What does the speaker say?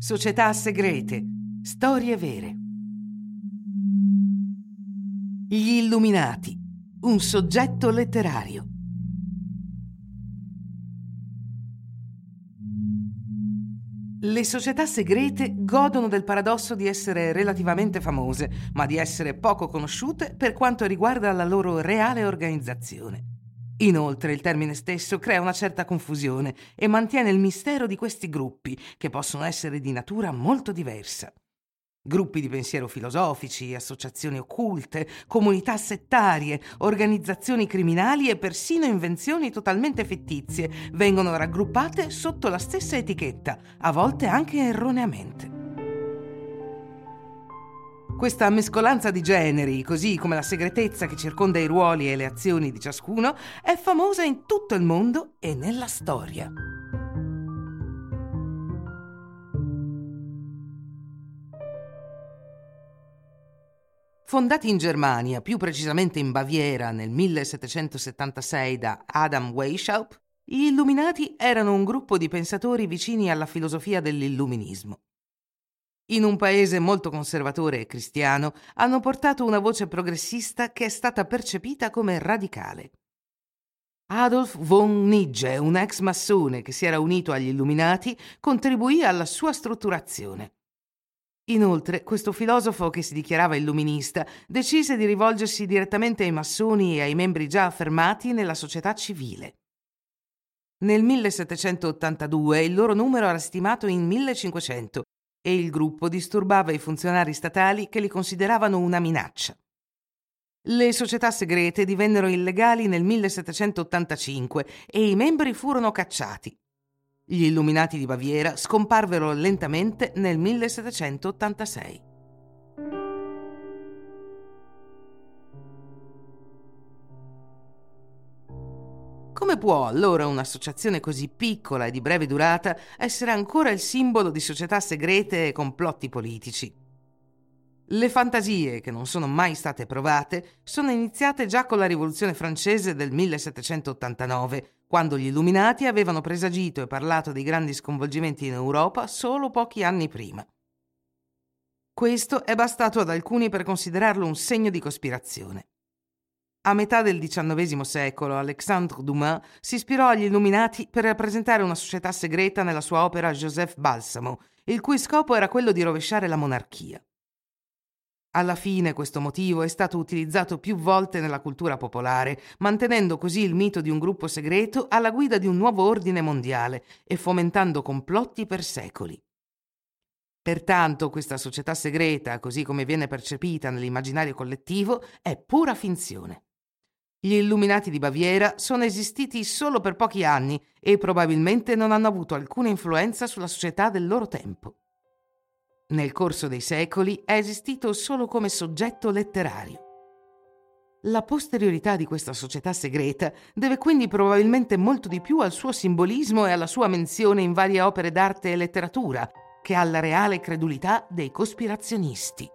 Società segrete. Storie vere. Gli Illuminati. Un soggetto letterario. Le società segrete godono del paradosso di essere relativamente famose, ma di essere poco conosciute per quanto riguarda la loro reale organizzazione. Inoltre il termine stesso crea una certa confusione e mantiene il mistero di questi gruppi, che possono essere di natura molto diversa. Gruppi di pensiero filosofici, associazioni occulte, comunità settarie, organizzazioni criminali e persino invenzioni totalmente fittizie vengono raggruppate sotto la stessa etichetta, a volte anche erroneamente. Questa mescolanza di generi, così come la segretezza che circonda i ruoli e le azioni di ciascuno, è famosa in tutto il mondo e nella storia. Fondati in Germania, più precisamente in Baviera, nel 1776 da Adam Weishaupt, gli Illuminati erano un gruppo di pensatori vicini alla filosofia dell'illuminismo in un paese molto conservatore e cristiano, hanno portato una voce progressista che è stata percepita come radicale. Adolf von Nigge, un ex massone che si era unito agli Illuminati, contribuì alla sua strutturazione. Inoltre, questo filosofo che si dichiarava illuminista decise di rivolgersi direttamente ai massoni e ai membri già affermati nella società civile. Nel 1782 il loro numero era stimato in 1500 e il gruppo disturbava i funzionari statali che li consideravano una minaccia. Le società segrete divennero illegali nel 1785 e i membri furono cacciati. Gli illuminati di Baviera scomparvero lentamente nel 1786. Come può allora un'associazione così piccola e di breve durata essere ancora il simbolo di società segrete e complotti politici? Le fantasie, che non sono mai state provate, sono iniziate già con la Rivoluzione francese del 1789, quando gli Illuminati avevano presagito e parlato dei grandi sconvolgimenti in Europa solo pochi anni prima. Questo è bastato ad alcuni per considerarlo un segno di cospirazione. A metà del XIX secolo Alexandre Dumas si ispirò agli Illuminati per rappresentare una società segreta nella sua opera Joseph Balsamo, il cui scopo era quello di rovesciare la monarchia. Alla fine questo motivo è stato utilizzato più volte nella cultura popolare, mantenendo così il mito di un gruppo segreto alla guida di un nuovo ordine mondiale e fomentando complotti per secoli. Pertanto questa società segreta, così come viene percepita nell'immaginario collettivo, è pura finzione. Gli Illuminati di Baviera sono esistiti solo per pochi anni e probabilmente non hanno avuto alcuna influenza sulla società del loro tempo. Nel corso dei secoli è esistito solo come soggetto letterario. La posteriorità di questa società segreta deve quindi probabilmente molto di più al suo simbolismo e alla sua menzione in varie opere d'arte e letteratura che alla reale credulità dei cospirazionisti.